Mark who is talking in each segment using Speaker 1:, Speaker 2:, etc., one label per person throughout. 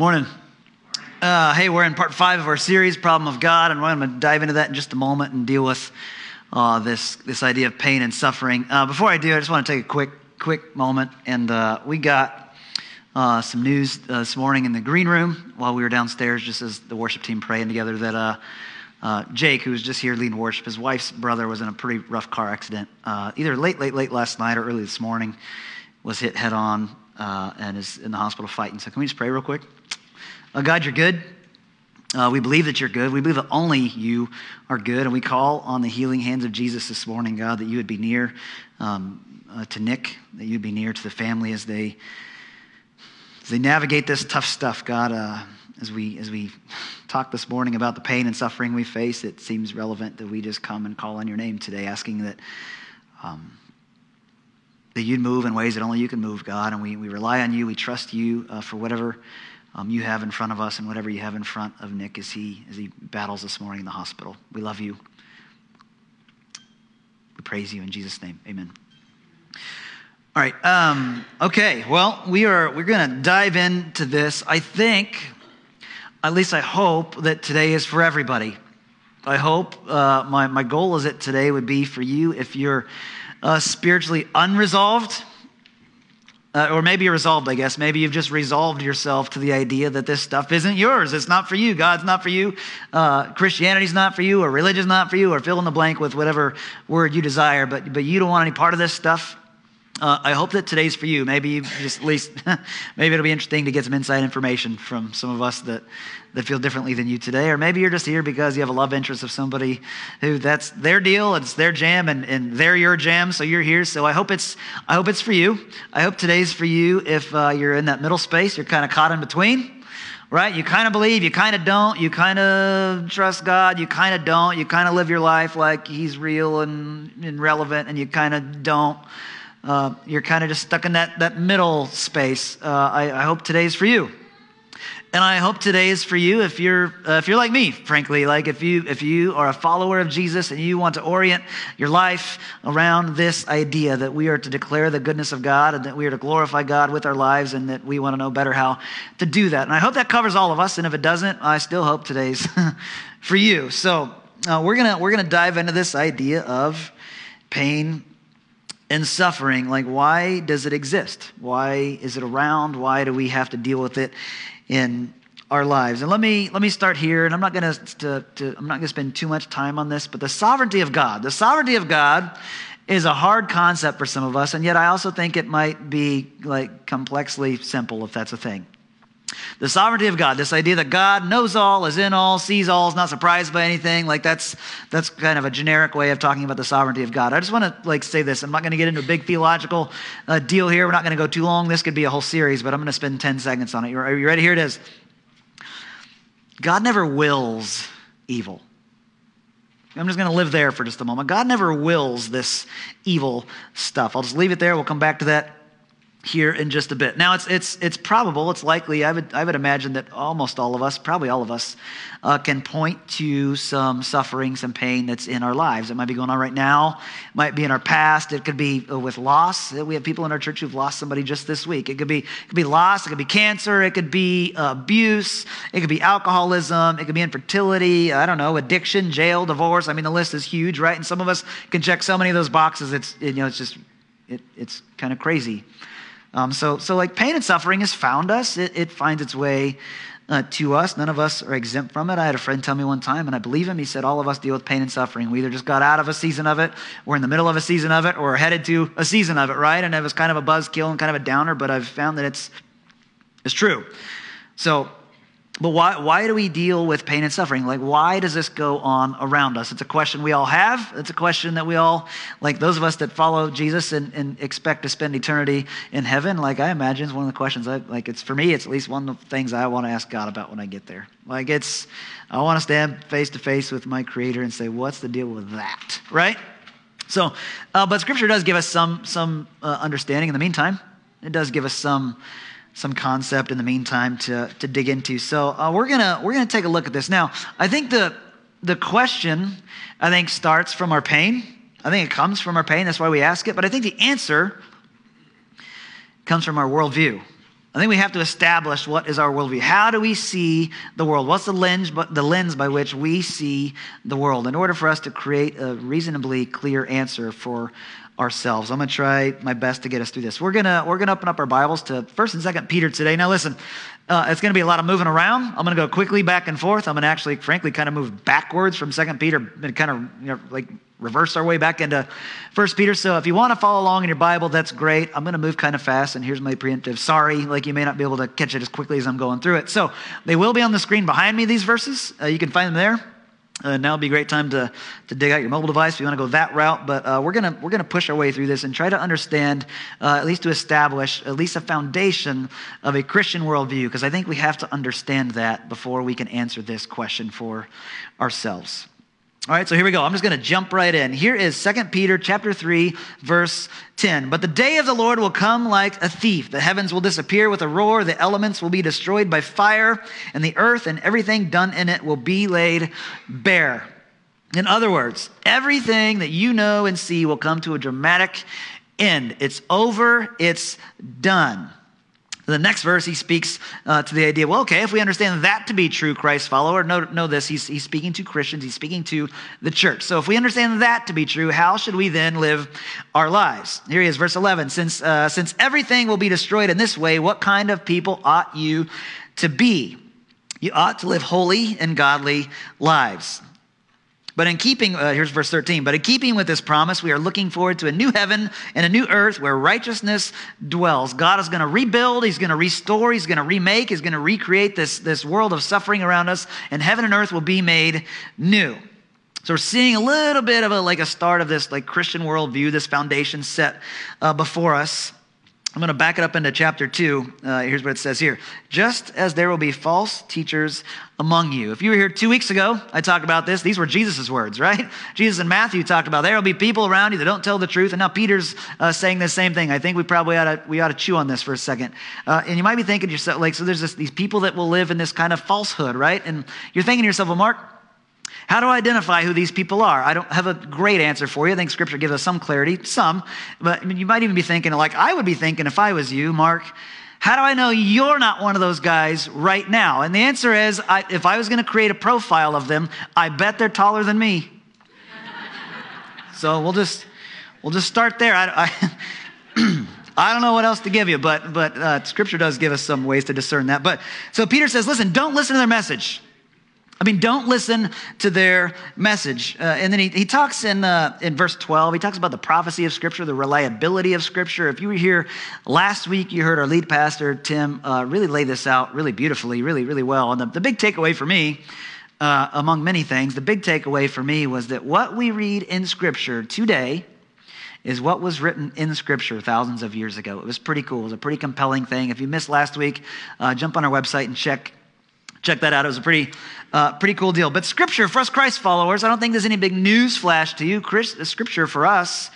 Speaker 1: Morning. Uh, hey, we're in part five of our series, Problem of God, and we're going to dive into that in just a moment and deal with uh, this, this idea of pain and suffering. Uh, before I do, I just want to take a quick, quick moment. And uh, we got uh, some news uh, this morning in the green room while we were downstairs, just as the worship team praying together, that Jake, who was just here leading worship, his wife's brother was in a pretty rough car accident, either late, late, late last night or early this morning, was hit head on and is in the hospital fighting. So, can we just pray real quick? Uh, God, you're good. Uh, we believe that you're good. We believe that only you are good. And we call on the healing hands of Jesus this morning, God, that you would be near um, uh, to Nick, that you'd be near to the family as they, as they navigate this tough stuff, God. Uh, as, we, as we talk this morning about the pain and suffering we face, it seems relevant that we just come and call on your name today, asking that. Um, that you'd move in ways that only you can move, God. And we, we rely on you. We trust you uh, for whatever um, you have in front of us and whatever you have in front of Nick as he, as he battles this morning in the hospital. We love you. We praise you in Jesus' name. Amen. All right. Um, okay. Well, we are we're going to dive into this. I think, at least I hope, that today is for everybody. I hope uh, my my goal is that today would be for you if you're uh, spiritually unresolved uh, or maybe you're resolved, I guess. Maybe you've just resolved yourself to the idea that this stuff isn't yours. It's not for you. God's not for you. Uh, Christianity's not for you, or religion's not for you, or fill in the blank with whatever word you desire. But, but you don't want any part of this stuff. Uh, I hope that today's for you. Maybe just at least, maybe it'll be interesting to get some inside information from some of us that, that feel differently than you today. Or maybe you're just here because you have a love interest of somebody who that's their deal, it's their jam, and, and they're your jam, so you're here. So I hope it's, I hope it's for you. I hope today's for you if uh, you're in that middle space, you're kind of caught in between right? You kind of believe, you kind of don't, you kind of trust God, you kind of don't, you kind of live your life like He's real and, and relevant, and you kind of don't. Uh, you're kind of just stuck in that, that middle space. Uh, I, I, hope today's for you. And I hope today is for you if you're, uh, if you're like me, frankly. Like if you, if you are a follower of Jesus and you want to orient your life around this idea that we are to declare the goodness of God and that we are to glorify God with our lives and that we want to know better how to do that. And I hope that covers all of us. And if it doesn't, I still hope today's for you. So uh, we're going to we're going to dive into this idea of pain and suffering, like why does it exist? Why is it around? Why do we have to deal with it in our lives? And let me let me start here, and I'm not going to, to I'm not to spend too much time on this, but the sovereignty of God. The sovereignty of God is a hard concept for some of us, and yet I also think it might be like complexly simple if that's a thing. The sovereignty of God, this idea that God knows all, is in all, sees all, is not surprised by anything, like that's that's kind of a generic way of talking about the sovereignty of God. I just want to like say this. I'm not going to get into a big theological uh, deal here. We're not going to go too long. This could be a whole series, but I'm going to spend 10 seconds on it. Are you ready? Here it is. God never wills evil. I'm just going to live there for just a moment. God never wills this evil stuff. I'll just leave it there. We'll come back to that here in just a bit. Now, it's, it's, it's probable, it's likely, I would, I would imagine that almost all of us, probably all of us, uh, can point to some suffering, some pain that's in our lives. It might be going on right now, might be in our past, it could be uh, with loss. We have people in our church who've lost somebody just this week. It could be, it could be loss, it could be cancer, it could be uh, abuse, it could be alcoholism, it could be infertility, I don't know, addiction, jail, divorce. I mean, the list is huge, right? And some of us can check so many of those boxes, it's, you know, it's just, it, it's kind of crazy. Um, so, so like pain and suffering has found us. It, it finds its way uh, to us. None of us are exempt from it. I had a friend tell me one time, and I believe him. He said, All of us deal with pain and suffering. We either just got out of a season of it, we're in the middle of a season of it, or headed to a season of it, right? And it was kind of a buzzkill and kind of a downer, but I've found that it's, it's true. So but why, why do we deal with pain and suffering? Like, why does this go on around us? It's a question we all have. It's a question that we all, like those of us that follow Jesus and, and expect to spend eternity in heaven, like I imagine is one of the questions I, like it's for me, it's at least one of the things I want to ask God about when I get there. Like it's, I want to stand face to face with my creator and say, what's the deal with that? Right? So, uh, but scripture does give us some, some uh, understanding in the meantime. It does give us some, some concept in the meantime to, to dig into. So uh, we're gonna we're gonna take a look at this now. I think the the question I think starts from our pain. I think it comes from our pain. That's why we ask it. But I think the answer comes from our worldview. I think we have to establish what is our worldview. How do we see the world? What's the lens, but the lens by which we see the world in order for us to create a reasonably clear answer for ourselves. I'm going to try my best to get us through this. We're going to we're going to open up our Bibles to 1st and 2nd Peter today. Now listen, uh, it's going to be a lot of moving around. I'm going to go quickly back and forth. I'm going to actually frankly kind of move backwards from 2nd Peter and kind of you know like reverse our way back into 1st Peter. So if you want to follow along in your Bible, that's great. I'm going to move kind of fast and here's my preemptive sorry, like you may not be able to catch it as quickly as I'm going through it. So they will be on the screen behind me these verses. Uh, you can find them there. Uh, now would be a great time to, to dig out your mobile device if you want to go that route. But uh, we're going we're gonna push our way through this and try to understand, uh, at least to establish, at least a foundation of a Christian worldview, because I think we have to understand that before we can answer this question for ourselves. All right, so here we go. I'm just going to jump right in. Here is 2 Peter chapter 3 verse 10. But the day of the Lord will come like a thief. The heavens will disappear with a roar, the elements will be destroyed by fire, and the earth and everything done in it will be laid bare. In other words, everything that you know and see will come to a dramatic end. It's over, it's done the next verse, he speaks uh, to the idea well, okay, if we understand that to be true Christ follower, know, know this, he's, he's speaking to Christians, he's speaking to the church. So if we understand that to be true, how should we then live our lives? Here he is, verse 11. Since, uh, since everything will be destroyed in this way, what kind of people ought you to be? You ought to live holy and godly lives but in keeping, uh, here's verse 13, but in keeping with this promise, we are looking forward to a new heaven and a new earth where righteousness dwells. God is going to rebuild, He's going to restore, He's going to remake, He's going to recreate this, this world of suffering around us, and heaven and earth will be made new. So we're seeing a little bit of a like a start of this like Christian worldview, this foundation set uh, before us. I'm going to back it up into chapter 2. Uh, here's what it says here. Just as there will be false teachers among you. If you were here two weeks ago, I talked about this. These were Jesus' words, right? Jesus and Matthew talked about there will be people around you that don't tell the truth. And now Peter's uh, saying the same thing. I think we probably ought to, we ought to chew on this for a second. Uh, and you might be thinking to yourself, like, so there's this, these people that will live in this kind of falsehood, right? And you're thinking to yourself, well, Mark, how do I identify who these people are? I don't have a great answer for you. I think scripture gives us some clarity, some, but you might even be thinking, like I would be thinking if I was you, Mark, how do I know you're not one of those guys right now? And the answer is I, if I was going to create a profile of them, I bet they're taller than me. so we'll just, we'll just start there. I, I I don't know what else to give you, but, but uh, scripture does give us some ways to discern that. But so Peter says, listen, don't listen to their message. I mean, don't listen to their message. Uh, and then he, he talks in, uh, in verse 12, he talks about the prophecy of Scripture, the reliability of Scripture. If you were here last week, you heard our lead pastor, Tim, uh, really lay this out really beautifully, really, really well. And the, the big takeaway for me, uh, among many things, the big takeaway for me was that what we read in Scripture today is what was written in Scripture thousands of years ago. It was pretty cool. It was a pretty compelling thing. If you missed last week, uh, jump on our website and check check that out. It was a pretty, uh, pretty cool deal. But scripture, for us Christ followers, I don't think there's any big news flash to you. Scripture for us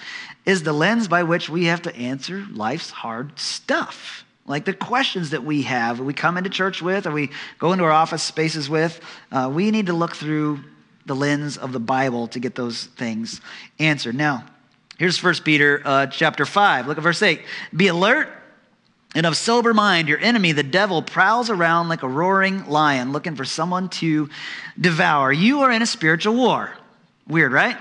Speaker 1: is the lens by which we have to answer life's hard stuff. Like the questions that we have, we come into church with, or we go into our office spaces with, uh, we need to look through the lens of the Bible to get those things answered. Now, here's 1 Peter uh, chapter 5. Look at verse 8. Be alert and of sober mind, your enemy, the devil, prowls around like a roaring lion looking for someone to devour. You are in a spiritual war. Weird, right?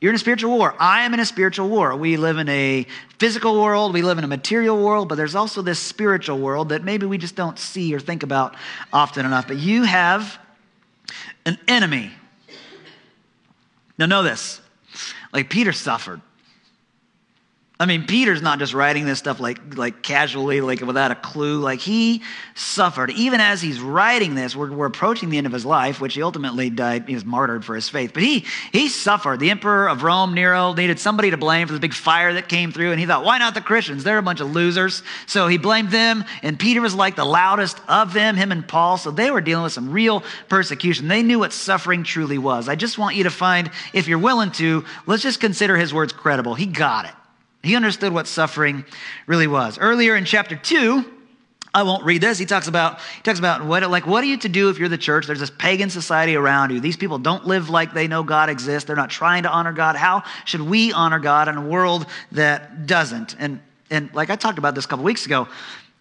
Speaker 1: You're in a spiritual war. I am in a spiritual war. We live in a physical world, we live in a material world, but there's also this spiritual world that maybe we just don't see or think about often enough. But you have an enemy. Now, know this like Peter suffered. I mean, Peter's not just writing this stuff like, like casually, like without a clue. Like he suffered. Even as he's writing this, we're, we're approaching the end of his life, which he ultimately died, he was martyred for his faith. But he, he suffered. The emperor of Rome, Nero, needed somebody to blame for the big fire that came through. And he thought, why not the Christians? They're a bunch of losers. So he blamed them. And Peter was like the loudest of them, him and Paul. So they were dealing with some real persecution. They knew what suffering truly was. I just want you to find, if you're willing to, let's just consider his words credible. He got it. He understood what suffering really was. Earlier in chapter 2, I won't read this. He talks about he talks about what like what are you to do if you're the church? There's this pagan society around you. These people don't live like they know God exists. They're not trying to honor God. How should we honor God in a world that doesn't? And and like I talked about this a couple weeks ago,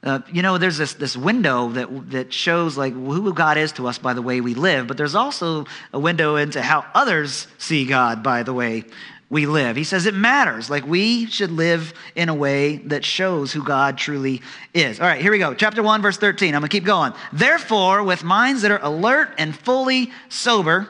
Speaker 1: uh, you know, there's this, this window that, that shows like who God is to us by the way we live, but there's also a window into how others see God by the way we live. He says it matters. Like we should live in a way that shows who God truly is. All right, here we go. Chapter 1, verse 13. I'm going to keep going. Therefore, with minds that are alert and fully sober,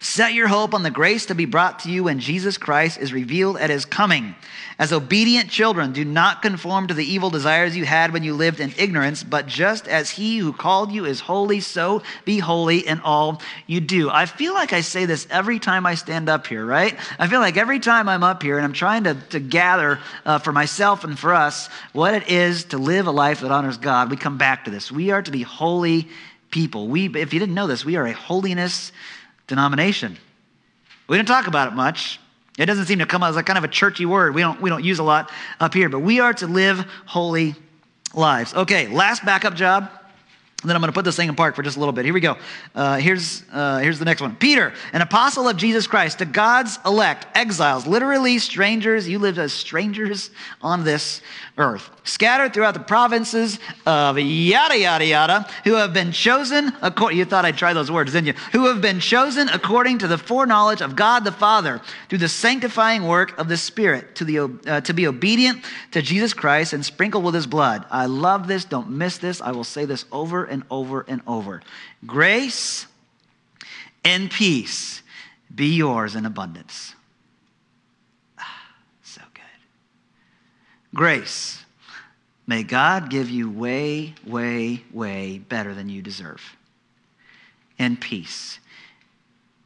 Speaker 1: Set your hope on the grace to be brought to you when Jesus Christ is revealed at his coming. As obedient children, do not conform to the evil desires you had when you lived in ignorance, but just as he who called you is holy, so be holy in all you do. I feel like I say this every time I stand up here, right? I feel like every time I'm up here and I'm trying to, to gather uh, for myself and for us what it is to live a life that honors God, we come back to this. We are to be holy people. We, if you didn't know this, we are a holiness denomination. We didn't talk about it much. It doesn't seem to come out as a kind of a churchy word. We don't, we don't use a lot up here, but we are to live holy lives. Okay, last backup job then I'm going to put this thing in park for just a little bit. Here we go. Uh, here's, uh, here's the next one. Peter, an apostle of Jesus Christ, to God's elect, exiles, literally strangers. You lived as strangers on this earth, scattered throughout the provinces of yada, yada, yada, who have been chosen, according, you thought I'd try those words, didn't you? Who have been chosen according to the foreknowledge of God the Father through the sanctifying work of the Spirit to, the, uh, to be obedient to Jesus Christ and sprinkled with his blood. I love this. Don't miss this. I will say this over and over and over. Grace and peace be yours in abundance. Ah, so good. Grace. May God give you way, way, way better than you deserve. And peace.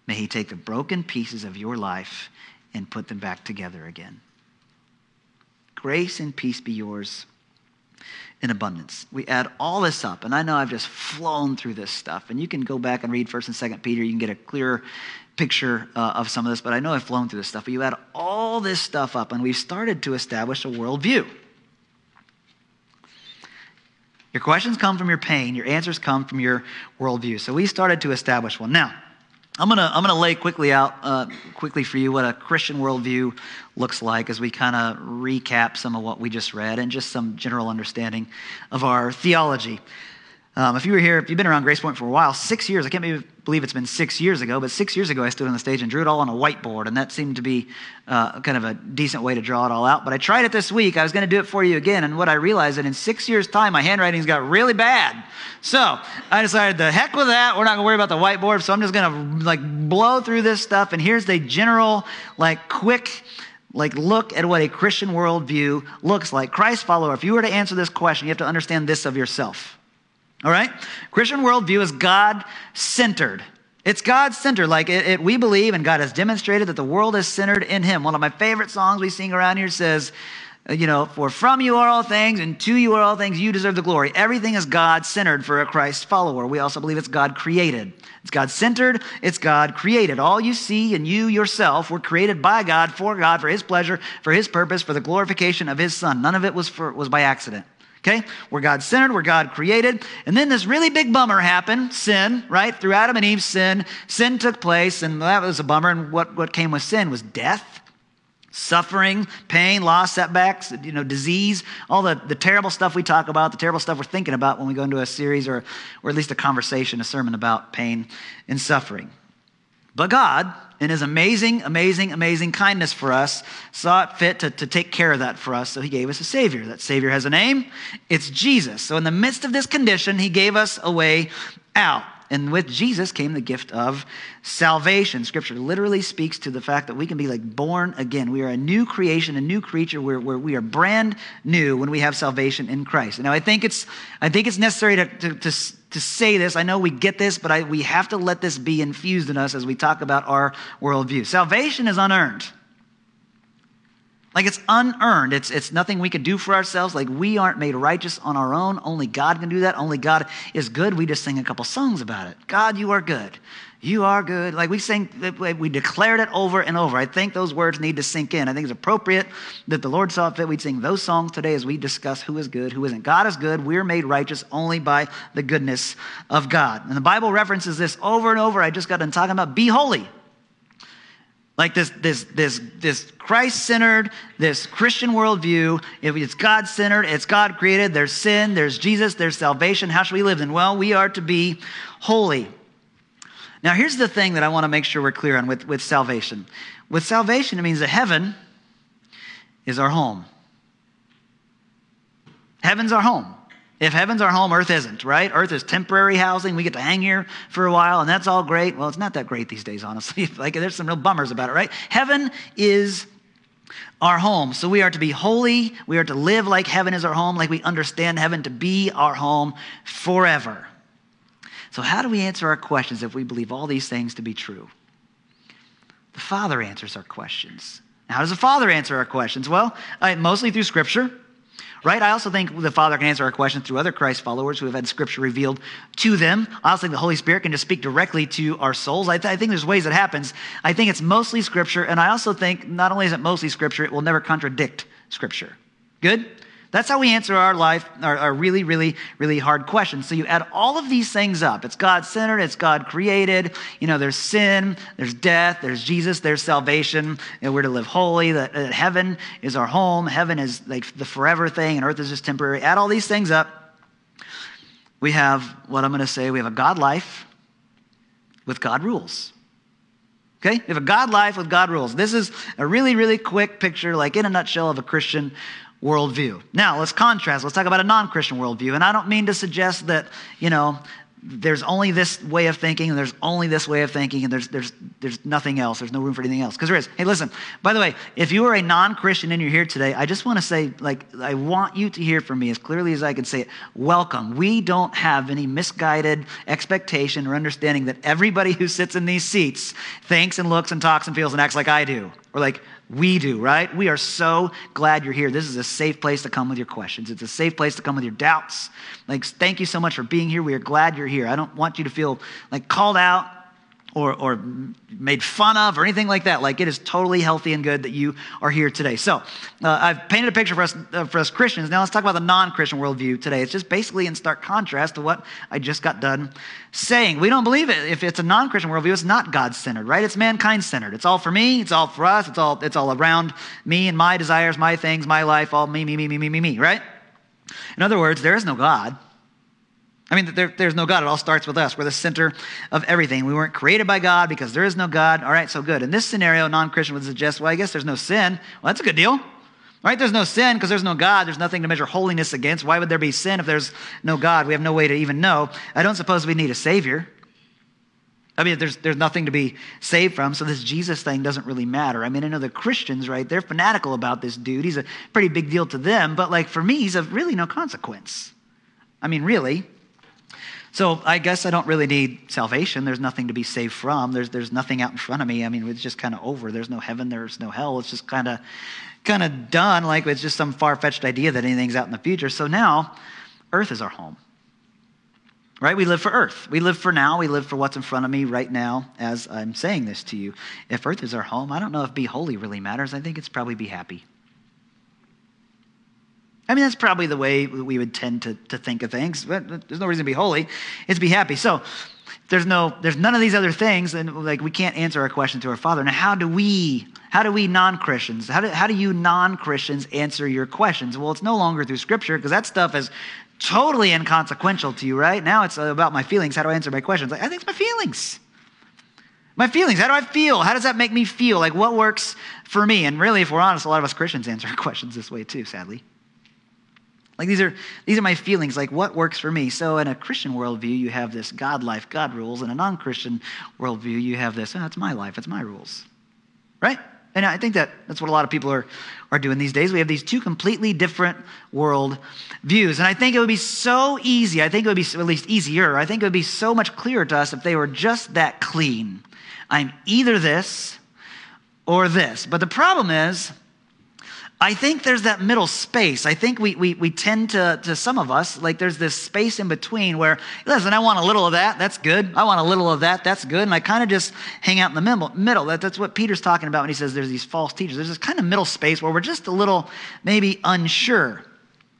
Speaker 1: May He take the broken pieces of your life and put them back together again. Grace and peace be yours in abundance. We add all this up, and I know I've just flown through this stuff, and you can go back and read First and Second Peter. You can get a clearer picture uh, of some of this, but I know I've flown through this stuff. But you add all this stuff up, and we've started to establish a worldview. Your questions come from your pain. Your answers come from your worldview. So we started to establish one. Now, I'm gonna I'm gonna lay quickly out uh, quickly for you what a Christian worldview looks like as we kind of recap some of what we just read and just some general understanding of our theology. Um, if you were here, if you've been around Grace Point for a while, six years, I can't believe it's been six years ago, but six years ago I stood on the stage and drew it all on a whiteboard, and that seemed to be uh, kind of a decent way to draw it all out. But I tried it this week. I was going to do it for you again, and what I realized that in six years' time, my handwriting's got really bad. So I decided, the heck with that. We're not going to worry about the whiteboard, so I'm just going to like blow through this stuff. And here's the general, like, quick like look at what a christian worldview looks like christ follower if you were to answer this question you have to understand this of yourself all right? Christian worldview is God centered. It's God centered. Like it, it, we believe, and God has demonstrated that the world is centered in Him. One of my favorite songs we sing around here says, uh, you know, for from you are all things, and to you are all things, you deserve the glory. Everything is God centered for a Christ follower. We also believe it's God created. It's God centered, it's God created. All you see and you yourself were created by God, for God, for His pleasure, for His purpose, for the glorification of His Son. None of it was, for, was by accident okay? We're God centered, we're God created. And then this really big bummer happened sin, right? Through Adam and Eve's sin, sin took place, and that was a bummer. And what, what came with sin was death. Suffering, pain, loss, setbacks, you know, disease, all the, the terrible stuff we talk about, the terrible stuff we're thinking about when we go into a series or, or at least a conversation, a sermon about pain and suffering. But God, in his amazing, amazing, amazing kindness for us, saw it fit to, to take care of that for us. So he gave us a Savior. That Savior has a name it's Jesus. So in the midst of this condition, he gave us a way out. And with Jesus came the gift of salvation. Scripture literally speaks to the fact that we can be like born again. We are a new creation, a new creature where, where we are brand new when we have salvation in Christ. Now, I think it's, I think it's necessary to, to, to, to say this. I know we get this, but I, we have to let this be infused in us as we talk about our worldview. Salvation is unearned. Like it's unearned. It's, it's nothing we can do for ourselves. Like we aren't made righteous on our own. Only God can do that. Only God is good. We just sing a couple songs about it. God, you are good. You are good. Like we sing, we declared it over and over. I think those words need to sink in. I think it's appropriate that the Lord saw fit we'd sing those songs today as we discuss who is good, who isn't. God is good. We're made righteous only by the goodness of God. And the Bible references this over and over. I just got done talking about be holy Like this, this, this, this Christ-centered, this Christian worldview. If it's God-centered, it's God created. There's sin, there's Jesus, there's salvation. How should we live then? Well, we are to be holy. Now, here's the thing that I want to make sure we're clear on with, with salvation. With salvation, it means that heaven is our home. Heaven's our home. If heaven's our home, earth isn't, right? Earth is temporary housing. We get to hang here for a while, and that's all great. Well, it's not that great these days, honestly. like, there's some real bummers about it, right? Heaven is our home. So we are to be holy. We are to live like heaven is our home, like we understand heaven to be our home forever. So, how do we answer our questions if we believe all these things to be true? The Father answers our questions. How does the Father answer our questions? Well, mostly through Scripture right? I also think the Father can answer our questions through other Christ followers who have had Scripture revealed to them. I also think the Holy Spirit can just speak directly to our souls. I, th- I think there's ways it happens. I think it's mostly Scripture, and I also think not only is it mostly Scripture, it will never contradict Scripture. Good? That's how we answer our life, our, our, really, really, really hard questions. So you add all of these things up. It's God centered, it's God created. You know, there's sin, there's death, there's Jesus, there's salvation. Know, we're to live holy, that, that heaven is our home, heaven is like the forever thing, and earth is just temporary. Add all these things up. We have what I'm going to say we have a God life with God rules. Okay? We have a God life with God rules. This is a really, really quick picture, like in a nutshell, of a Christian worldview. Now, let's contrast. Let's talk about a non Christian worldview. And I don't mean to suggest that, you know, there's only this way of thinking and there's only this way of thinking and there's, there's, there's nothing else. There's no room for anything else. Because there is. Hey, listen, by the way, if you are a non Christian and you're here today, I just want to say, like, I want you to hear from me as clearly as I can say it. Welcome. We don't have any misguided expectation or understanding that everybody who sits in these seats thinks and looks and talks and feels and acts like I do. Or like we do, right? We are so glad you're here. This is a safe place to come with your questions. It's a safe place to come with your doubts. Like, thank you so much for being here. We are glad you're here. I don't want you to feel like called out or, or made fun of or anything like that. Like it is totally healthy and good that you are here today. So uh, I've painted a picture for us, uh, for us Christians. Now let's talk about the non Christian worldview today. It's just basically in stark contrast to what I just got done saying. We don't believe it. If it's a non Christian worldview, it's not God centered, right? It's mankind centered. It's all for me, it's all for us, it's all, it's all around me and my desires, my things, my life, all me, me, me, me, me, me, me, right? In other words, there is no God. I mean, there, there's no God. It all starts with us. We're the center of everything. We weren't created by God because there is no God. All right, so good. In this scenario, non Christian would suggest, well, I guess there's no sin. Well, that's a good deal. Right? There's no sin because there's no God. There's nothing to measure holiness against. Why would there be sin if there's no God? We have no way to even know. I don't suppose we need a Savior. I mean, there's, there's nothing to be saved from, so this Jesus thing doesn't really matter. I mean, I know the Christians, right? They're fanatical about this dude. He's a pretty big deal to them, but like for me, he's of really no consequence. I mean, really. So I guess I don't really need salvation. There's nothing to be saved from. There's, there's nothing out in front of me. I mean, it's just kind of over. There's no heaven. There's no hell. It's just kind of kind of done. Like it's just some far-fetched idea that anything's out in the future. So now, earth is our home. Right? We live for earth. We live for now. We live for what's in front of me right now as I'm saying this to you. If earth is our home, I don't know if be holy really matters. I think it's probably be happy. I mean, that's probably the way we would tend to, to think of things. But there's no reason to be holy. It's be happy. So there's no, there's none of these other things, and like we can't answer our question to our Father. Now, how do we, how do we non-Christians, how do, how do you non-Christians answer your questions? Well, it's no longer through Scripture because that stuff is totally inconsequential to you, right? Now it's about my feelings. How do I answer my questions? I think it's my feelings. My feelings. How do I feel? How does that make me feel? Like what works for me? And really, if we're honest, a lot of us Christians answer questions this way too, sadly. Like these are these are my feelings. Like what works for me. So in a Christian worldview, you have this God life, God rules. In a non-Christian worldview, you have this. Oh, that's my life. It's my rules, right? And I think that that's what a lot of people are are doing these days. We have these two completely different world views, and I think it would be so easy. I think it would be at least easier. I think it would be so much clearer to us if they were just that clean. I'm either this or this. But the problem is I think there's that middle space. I think we, we, we tend to, to some of us, like there's this space in between where, listen, I want a little of that, that's good. I want a little of that, that's good. And I kind of just hang out in the middle. middle. That, that's what Peter's talking about when he says there's these false teachers. There's this kind of middle space where we're just a little maybe unsure.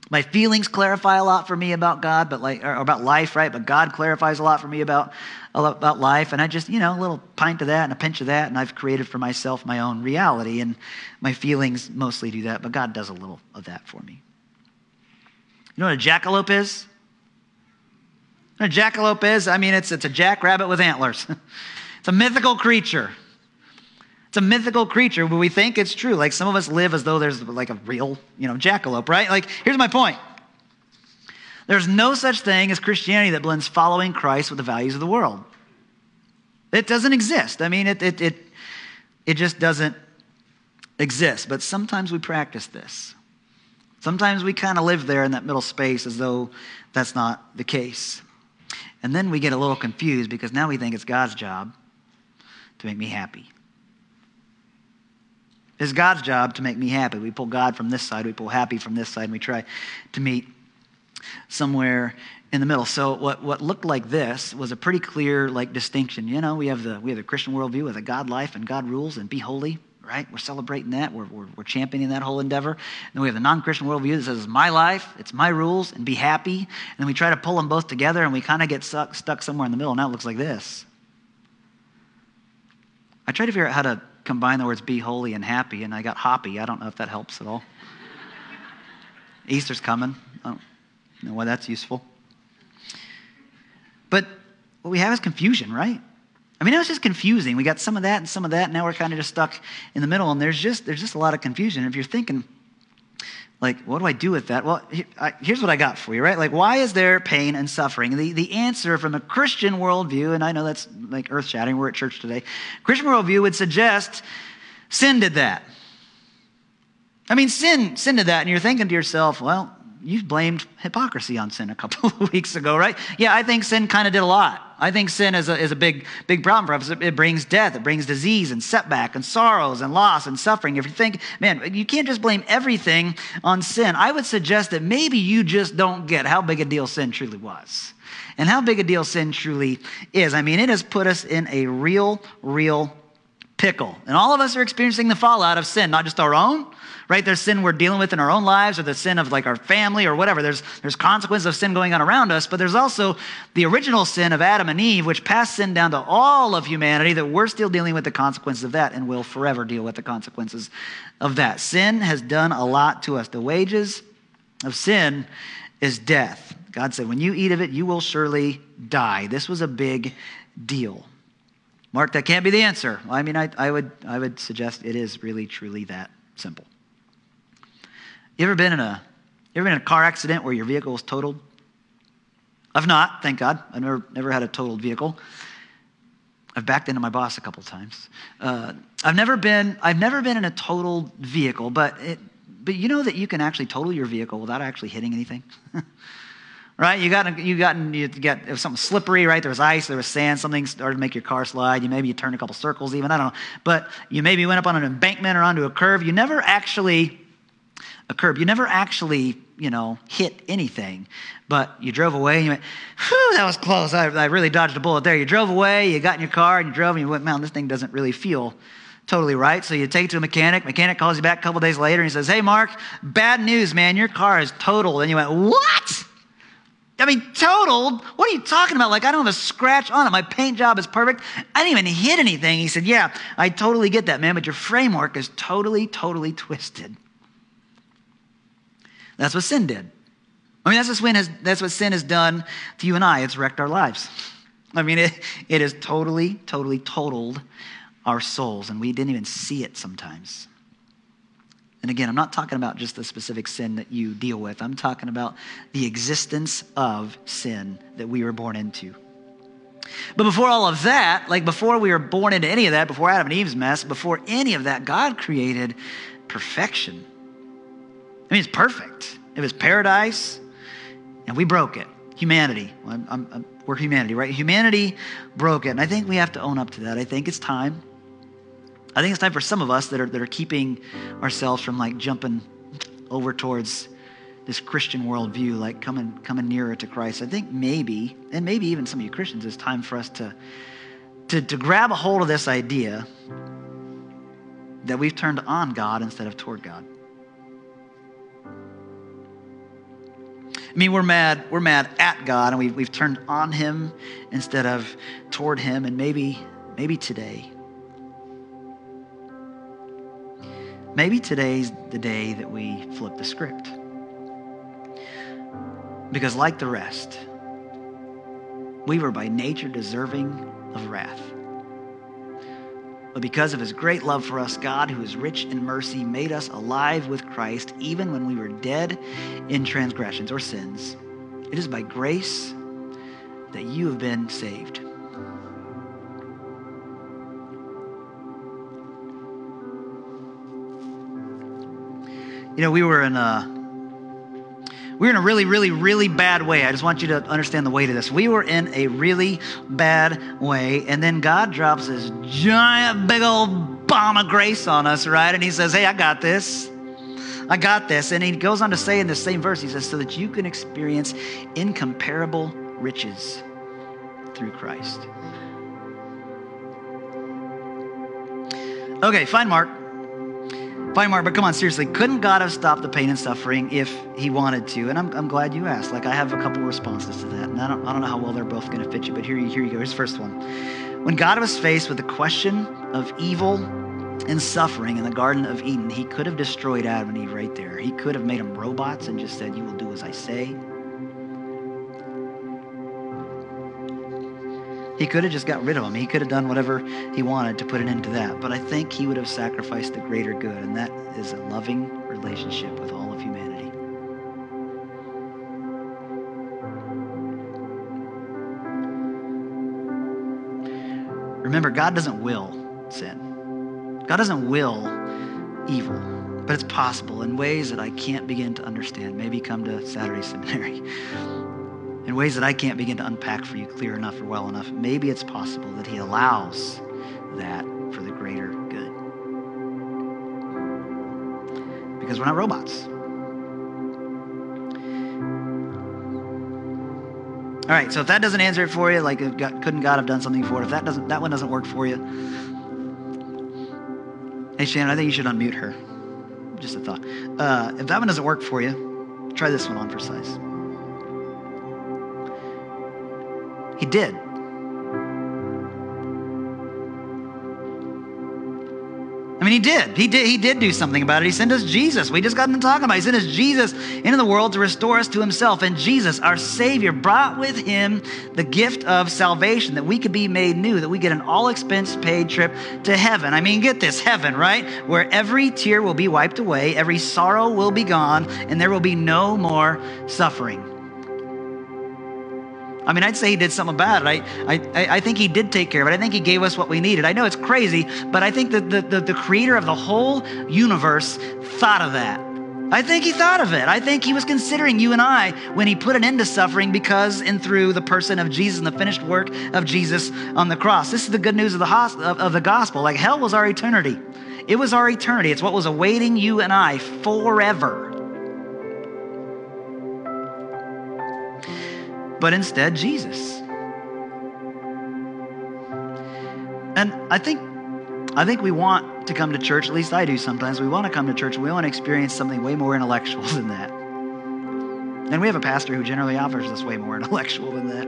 Speaker 1: My feelings clarify a lot for me about God, but like or about life, right? But God clarifies a lot for me about about life, and I just you know a little pint of that and a pinch of that, and I've created for myself my own reality, and my feelings mostly do that, but God does a little of that for me. You know what a jackalope is? a jackalope is? I mean, it's it's a jackrabbit with antlers. it's a mythical creature. It's a mythical creature, but we think it's true. Like some of us live as though there's like a real, you know, jackalope, right? Like, here's my point. There's no such thing as Christianity that blends following Christ with the values of the world. It doesn't exist. I mean, it, it, it, it just doesn't exist. But sometimes we practice this. Sometimes we kind of live there in that middle space as though that's not the case. And then we get a little confused because now we think it's God's job to make me happy. It's God's job to make me happy. We pull God from this side, we pull happy from this side, and we try to meet somewhere in the middle. So what, what looked like this was a pretty clear like distinction. You know, we have the we have the Christian worldview with a God life and God rules and be holy, right? We're celebrating that. We're, we're, we're championing that whole endeavor. And then we have the non-Christian worldview that says it's my life, it's my rules, and be happy. And then we try to pull them both together and we kind of get stuck, stuck somewhere in the middle. Now it looks like this. I try to figure out how to combine the words be holy and happy, and I got hoppy. I don't know if that helps at all. Easter's coming. I don't know why that's useful. But what we have is confusion, right? I mean, it was just confusing. We got some of that and some of that, and now we're kind of just stuck in the middle, and there's just there's just a lot of confusion. If you're thinking, like, what do I do with that? Well, here's what I got for you, right? Like, why is there pain and suffering? The, the answer from a Christian worldview, and I know that's like earth shattering, we're at church today. Christian worldview would suggest sin did that. I mean, sin, sin did that, and you're thinking to yourself, well, you blamed hypocrisy on sin a couple of weeks ago, right? Yeah, I think sin kind of did a lot. I think sin is a, is a big, big problem for us. It brings death, it brings disease and setback and sorrows and loss and suffering. If you think, man, you can't just blame everything on sin, I would suggest that maybe you just don't get how big a deal sin truly was and how big a deal sin truly is. I mean, it has put us in a real, real pickle. And all of us are experiencing the fallout of sin, not just our own, right? There's sin we're dealing with in our own lives or the sin of like our family or whatever. There's, there's consequences of sin going on around us, but there's also the original sin of Adam and Eve, which passed sin down to all of humanity that we're still dealing with the consequences of that and will forever deal with the consequences of that. Sin has done a lot to us. The wages of sin is death. God said, when you eat of it, you will surely die. This was a big deal. Mark, that can't be the answer. I mean, I, I, would, I would suggest it is really, truly that simple. You ever been in a, you ever been in a car accident where your vehicle was totaled? I've not, thank God. I've never, never had a totaled vehicle. I've backed into my boss a couple times. Uh, I've never been, I've never been in a totaled vehicle, but it, but you know that you can actually total your vehicle without actually hitting anything. right? You got you got you got it was something slippery, right? There was ice, there was sand, something started to make your car slide. You maybe you turned a couple circles, even I don't know. But you maybe went up on an embankment or onto a curve. You never actually a curb. You never actually you know hit anything, but you drove away and you went, "Whew, that was close. I, I really dodged a bullet there." You drove away, you got in your car and you drove, and you went, "Man, this thing doesn't really feel." totally right. So you take it to a mechanic. Mechanic calls you back a couple days later and he says, Hey, Mark, bad news, man. Your car is totaled. And you went, What? I mean, totaled? What are you talking about? Like, I don't have a scratch on it. My paint job is perfect. I didn't even hit anything. He said, Yeah, I totally get that, man, but your framework is totally, totally twisted. That's what sin did. I mean, that's what sin has, that's what sin has done to you and I. It's wrecked our lives. I mean, it, it has totally, totally totaled our souls, and we didn't even see it sometimes. And again, I'm not talking about just the specific sin that you deal with, I'm talking about the existence of sin that we were born into. But before all of that, like before we were born into any of that, before Adam and Eve's mess, before any of that, God created perfection. I mean, it's perfect. It was paradise, and we broke it. Humanity. I'm, I'm, we're humanity, right? Humanity broke it. And I think we have to own up to that. I think it's time I think it's time for some of us that are, that are keeping ourselves from like jumping over towards this Christian worldview, like coming, coming nearer to Christ. I think maybe, and maybe even some of you Christians, it's time for us to, to, to grab a hold of this idea that we've turned on God instead of toward God. I mean, we're mad. We're mad at God, and we've, we've turned on Him instead of toward Him. And maybe, maybe today, maybe today's the day that we flip the script. Because, like the rest, we were by nature deserving of wrath. But because of his great love for us, God, who is rich in mercy, made us alive with Christ even when we were dead in transgressions or sins. It is by grace that you have been saved. You know, we were in a we were in a really, really, really bad way. I just want you to understand the weight of this. We were in a really bad way, and then God drops this giant, big old bomb of grace on us, right? And He says, Hey, I got this. I got this. And He goes on to say in the same verse, He says, So that you can experience incomparable riches through Christ. Okay, fine, Mark. Fine, Mark, but come on, seriously. Couldn't God have stopped the pain and suffering if he wanted to? And I'm, I'm glad you asked. Like, I have a couple responses to that. And I don't, I don't know how well they're both going to fit you, but here you, here you go. Here's the first one. When God was faced with the question of evil and suffering in the Garden of Eden, he could have destroyed Adam and Eve right there. He could have made them robots and just said, You will do as I say. He could have just got rid of them. He could have done whatever he wanted to put an end to that. But I think he would have sacrificed the greater good, and that is a loving relationship with all of humanity. Remember, God doesn't will sin, God doesn't will evil. But it's possible in ways that I can't begin to understand. Maybe come to Saturday seminary in ways that I can't begin to unpack for you clear enough or well enough. Maybe it's possible that He allows that for the greater good. Because we're not robots. All right, so if that doesn't answer it for you, like God, couldn't God have done something for it? If that doesn't, that one doesn't work for you, hey Shannon, I think you should unmute her. Just a thought. Uh, if that one doesn't work for you, try this one on for size. He did. I mean, he did. He did. He did do something about it. He sent us Jesus. We just got into talking about. It. He sent us Jesus into the world to restore us to Himself. And Jesus, our Savior, brought with Him the gift of salvation, that we could be made new, that we get an all-expense paid trip to heaven. I mean, get this, heaven, right? Where every tear will be wiped away, every sorrow will be gone, and there will be no more suffering. I mean, I'd say he did something about it. I, I, I think he did take care of it. I think he gave us what we needed. I know it's crazy, but I think that the, the, the creator of the whole universe thought of that. I think he thought of it. I think he was considering you and I when he put an end to suffering because and through the person of Jesus and the finished work of Jesus on the cross. This is the good news of the, of, of the gospel. Like hell was our eternity. It was our eternity. It's what was awaiting you and I forever. But instead Jesus. And I think I think we want to come to church, at least I do sometimes. We want to come to church we want to experience something way more intellectual than that. And we have a pastor who generally offers us way more intellectual than that.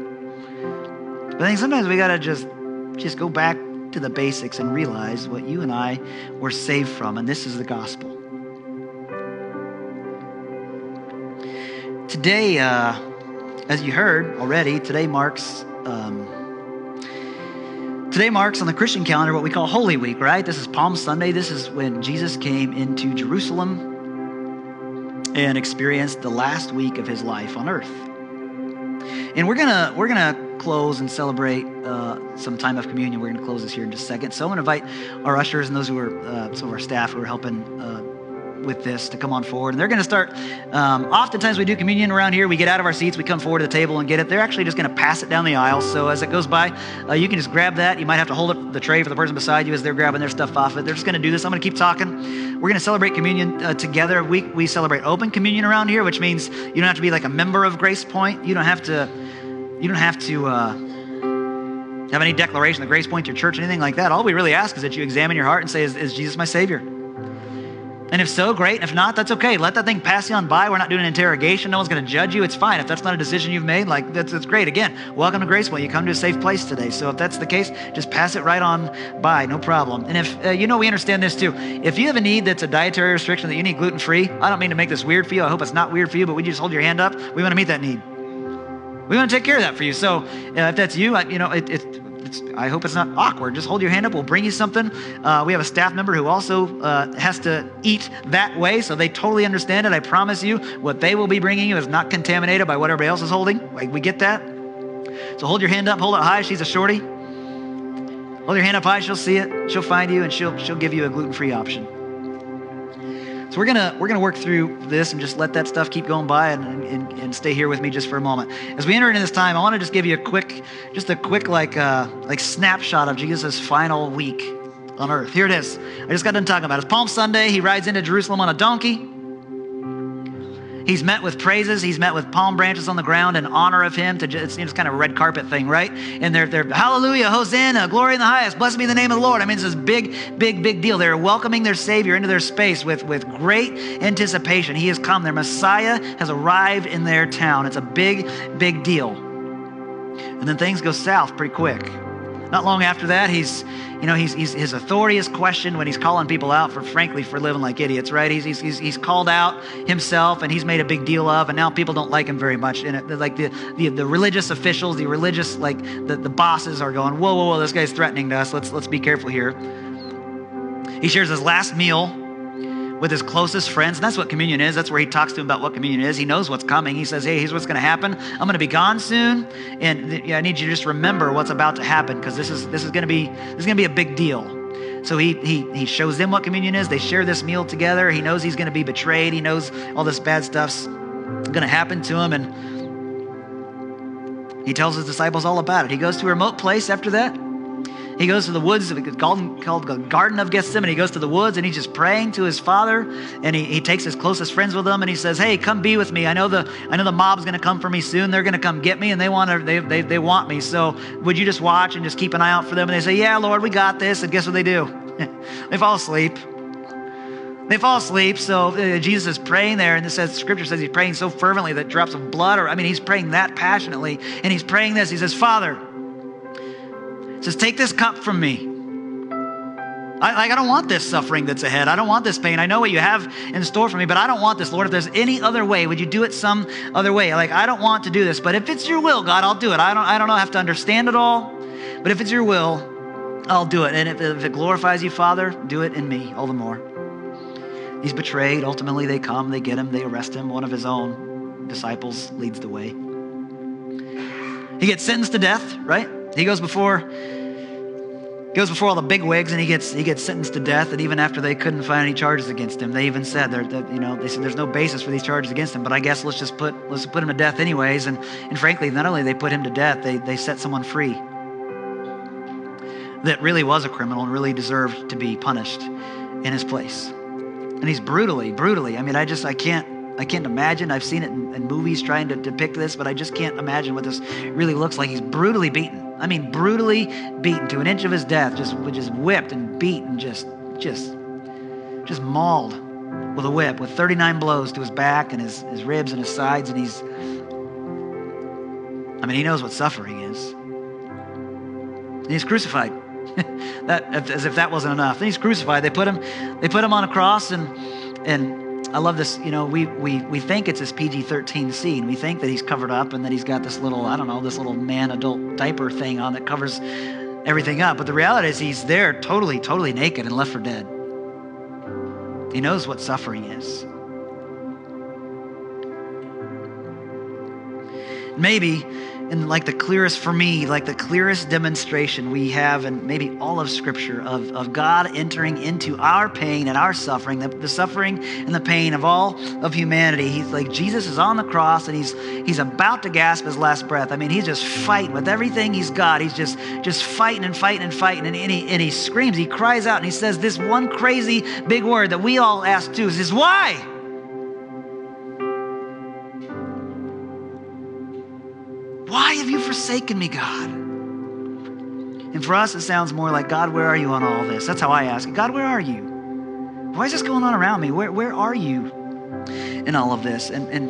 Speaker 1: But I think sometimes we got to just just go back to the basics and realize what you and I were saved from, and this is the gospel. Today, uh, as you heard already, today marks um, today marks on the Christian calendar what we call Holy Week, right? This is Palm Sunday. This is when Jesus came into Jerusalem and experienced the last week of his life on earth. And we're gonna we're gonna close and celebrate uh, some time of communion. We're gonna close this here in just a second. So I'm gonna invite our ushers and those who are uh, some of our staff who are helping. Uh, with this to come on forward. And they're going to start. Um, oftentimes we do communion around here. We get out of our seats, we come forward to the table and get it. They're actually just going to pass it down the aisle. So as it goes by, uh, you can just grab that. You might have to hold up the tray for the person beside you as they're grabbing their stuff off it. They're just going to do this. I'm going to keep talking. We're going to celebrate communion uh, together. We we celebrate open communion around here, which means you don't have to be like a member of Grace Point. You don't have to. You don't have to. Uh, have any declaration of Grace Point to your church, anything like that. All we really ask is that you examine your heart and say, Is, is Jesus my Savior? And if so, great. And if not, that's okay. Let that thing pass you on by. We're not doing an interrogation. No one's going to judge you. It's fine. If that's not a decision you've made, like that's, that's great. Again, welcome to Gracewell. You come to a safe place today. So if that's the case, just pass it right on by. No problem. And if, uh, you know, we understand this too. If you have a need that's a dietary restriction that you need gluten free, I don't mean to make this weird for you. I hope it's not weird for you, but would you just hold your hand up? We want to meet that need. We want to take care of that for you. So uh, if that's you, I, you know, it it's, I hope it's not awkward. Just hold your hand up. We'll bring you something. Uh, we have a staff member who also uh, has to eat that way, so they totally understand it. I promise you, what they will be bringing you is not contaminated by what everybody else is holding. Like, we get that. So hold your hand up, hold it high. She's a shorty. Hold your hand up high. She'll see it. She'll find you, and she'll she'll give you a gluten free option. So we're gonna we're gonna work through this and just let that stuff keep going by and, and, and stay here with me just for a moment. As we enter into this time, I want to just give you a quick, just a quick like uh, like snapshot of Jesus' final week on earth. Here it is. I just got done talking about it. It's Palm Sunday. He rides into Jerusalem on a donkey. He's met with praises. He's met with palm branches on the ground in honor of him. To just, kind of a red carpet thing, right? And they're, they're Hallelujah, Hosanna, glory in the highest, blessed be the name of the Lord. I mean, it's this big, big, big deal. They're welcoming their Savior into their space with, with great anticipation. He has come. Their Messiah has arrived in their town. It's a big, big deal. And then things go south pretty quick. Not long after that, he's, you know, he's, he's, his authority is questioned when he's calling people out for, frankly, for living like idiots, right? He's, he's, he's called out himself and he's made a big deal of, and now people don't like him very much. And it, like the, the, the religious officials, the religious, like the, the bosses are going, whoa, whoa, whoa, this guy's threatening to us. Let's, let's be careful here. He shares his last meal with his closest friends. And that's what communion is. That's where he talks to them about what communion is. He knows what's coming. He says, Hey, here's what's going to happen. I'm going to be gone soon. And th- yeah, I need you to just remember what's about to happen because this is, this is going to be, this is going to be a big deal. So he, he, he shows them what communion is. They share this meal together. He knows he's going to be betrayed. He knows all this bad stuff's going to happen to him. And he tells his disciples all about it. He goes to a remote place after that he goes to the woods, called, called the Garden of Gethsemane. He goes to the woods and he's just praying to his father. And he, he takes his closest friends with him and he says, Hey, come be with me. I know the, I know the mob's to come for me soon. They're to come get me and they want to, they, they, they want me. So would you just watch and just keep an eye out for them? And they say, Yeah, Lord, we got this. And guess what they do? they fall asleep. They fall asleep. So uh, Jesus is praying there, and it says Scripture says he's praying so fervently that drops of blood, or I mean, he's praying that passionately, and he's praying this. He says, "Father, says, Take this cup from me. I, like, I don't want this suffering that's ahead. I don't want this pain. I know what you have in store for me, but I don't want this, Lord. If there's any other way, would you do it some other way? Like, I don't want to do this, but if it's your will, God, I'll do it. I don't, I don't know, I have to understand it all, but if it's your will, I'll do it. And if, if it glorifies you, Father, do it in me all the more. He's betrayed. Ultimately, they come, they get him, they arrest him. One of his own disciples leads the way. He gets sentenced to death, right? He goes before goes before all the big wigs and he gets he gets sentenced to death and even after they couldn't find any charges against him. They even said you know they said there's no basis for these charges against him but i guess let's just put let's put him to death anyways. And and frankly not only they put him to death they they set someone free that really was a criminal and really deserved to be punished in his place. And he's brutally brutally i mean i just i can't I can't imagine. I've seen it in, in movies trying to depict this, but I just can't imagine what this really looks like. He's brutally beaten I mean, brutally beaten to an inch of his death, just, just whipped and beat and just, just, just mauled with a whip with 39 blows to his back and his, his ribs and his sides. And he's, I mean, he knows what suffering is. And he's crucified. that, as if that wasn't enough. He's crucified. They put him, they put him on a cross and, and I love this. You know, we, we, we think it's this PG 13 scene. We think that he's covered up and that he's got this little, I don't know, this little man adult diaper thing on that covers everything up. But the reality is, he's there totally, totally naked and left for dead. He knows what suffering is. Maybe and like the clearest for me, like the clearest demonstration we have and maybe all of Scripture of, of God entering into our pain and our suffering, the, the suffering and the pain of all of humanity. He's like Jesus is on the cross and he's he's about to gasp his last breath. I mean, he's just fighting with everything he's got. He's just just fighting and fighting and fighting. And, and, he, and he screams, he cries out, and he says this one crazy big word that we all ask too. Says, Why? Why have you forsaken me, God? And for us, it sounds more like, God, where are you on all this? That's how I ask. God, where are you? why is this going on around me? Where, where are you in all of this? And, and,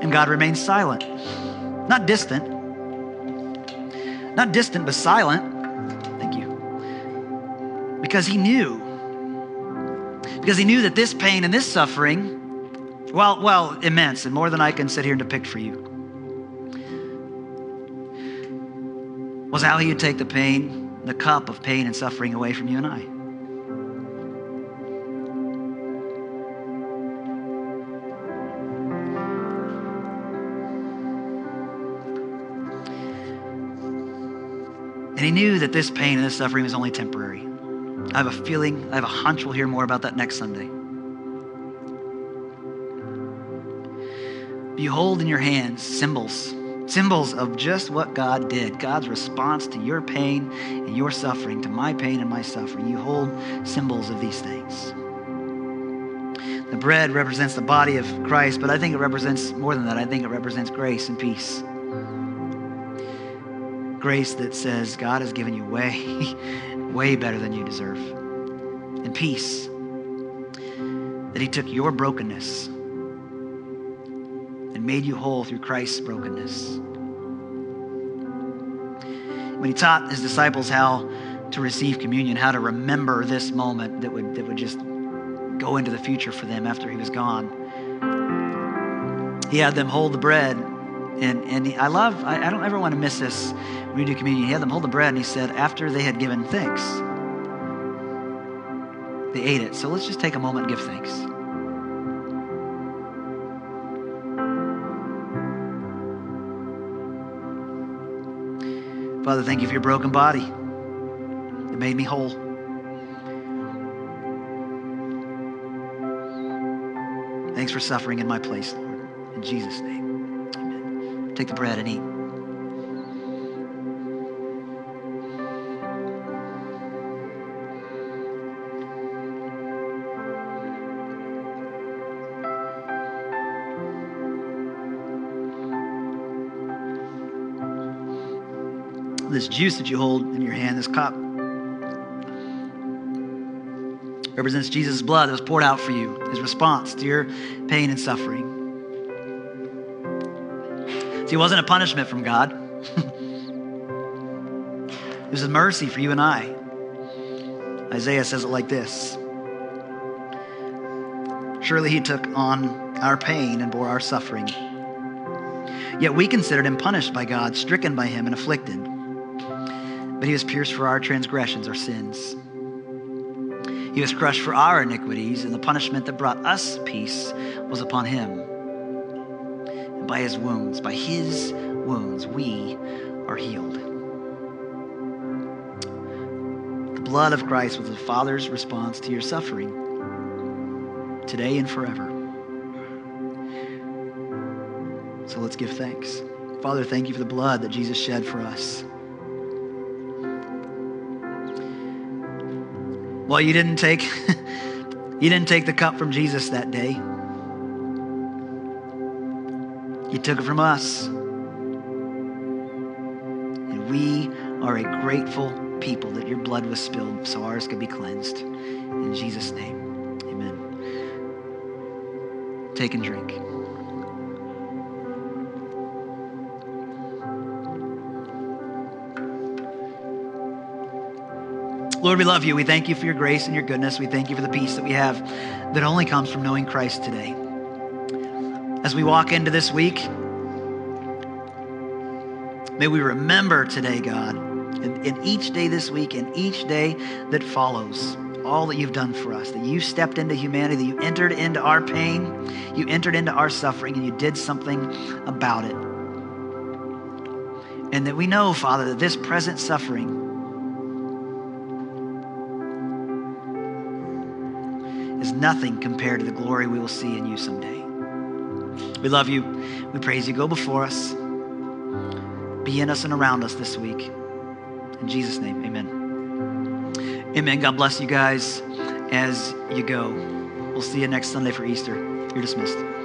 Speaker 1: and God remains silent, not distant, not distant, but silent. Thank you. Because he knew. Because he knew that this pain and this suffering, well, well, immense and more than I can sit here and depict for you, was how he would take the pain, the cup of pain and suffering away from you and I. And he knew that this pain and this suffering was only temporary. I have a feeling, I have a hunch we'll hear more about that next Sunday. Behold in your hands symbols, symbols of just what God did, God's response to your pain and your suffering, to my pain and my suffering. You hold symbols of these things. The bread represents the body of Christ, but I think it represents more than that. I think it represents grace and peace grace that says God has given you way, way better than you deserve. And peace that He took your brokenness and made you whole through Christ's brokenness. When He taught His disciples how to receive communion, how to remember this moment that would, that would just go into the future for them after He was gone, He had them hold the bread and, and he, I love, I, I don't ever want to miss this when we do communion. He had them hold the bread and he said, after they had given thanks, they ate it. So let's just take a moment and give thanks. Father, thank you for your broken body that made me whole. Thanks for suffering in my place, Lord. In Jesus' name. Take the bread and eat. This juice that you hold in your hand, this cup, represents Jesus' blood that was poured out for you, his response to your pain and suffering. See, it wasn't a punishment from God. it was a mercy for you and I. Isaiah says it like this Surely he took on our pain and bore our suffering. Yet we considered him punished by God, stricken by him, and afflicted. But he was pierced for our transgressions, our sins. He was crushed for our iniquities, and the punishment that brought us peace was upon him And by his wounds, by his wounds, we are healed. The blood of Christ was the Father's response to your suffering today and forever. So let's give thanks. Father, thank you for the blood that Jesus shed for us. Well, you didn't take you didn't take the cup from Jesus that day. You took it from us. And we are a grateful people that your blood was spilled so ours could be cleansed. In Jesus' name, amen. Take and drink. Lord, we love you. We thank you for your grace and your goodness. We thank you for the peace that we have that only comes from knowing Christ today as we walk into this week. May we remember today, God, in, in, each day this week and each day that follows, all that you've done for us, that you stepped into humanity, that you entered into our pain, you entered into our suffering, and you did something about it. And that we know, Father, that this present suffering nothing compared to the glory we will see in you someday. We love you. We praise you. Go before us. Be in us and around us this week. In Jesus' name, amen. Amen. God bless you guys as you go. We'll see you next Sunday for Easter. You're dismissed.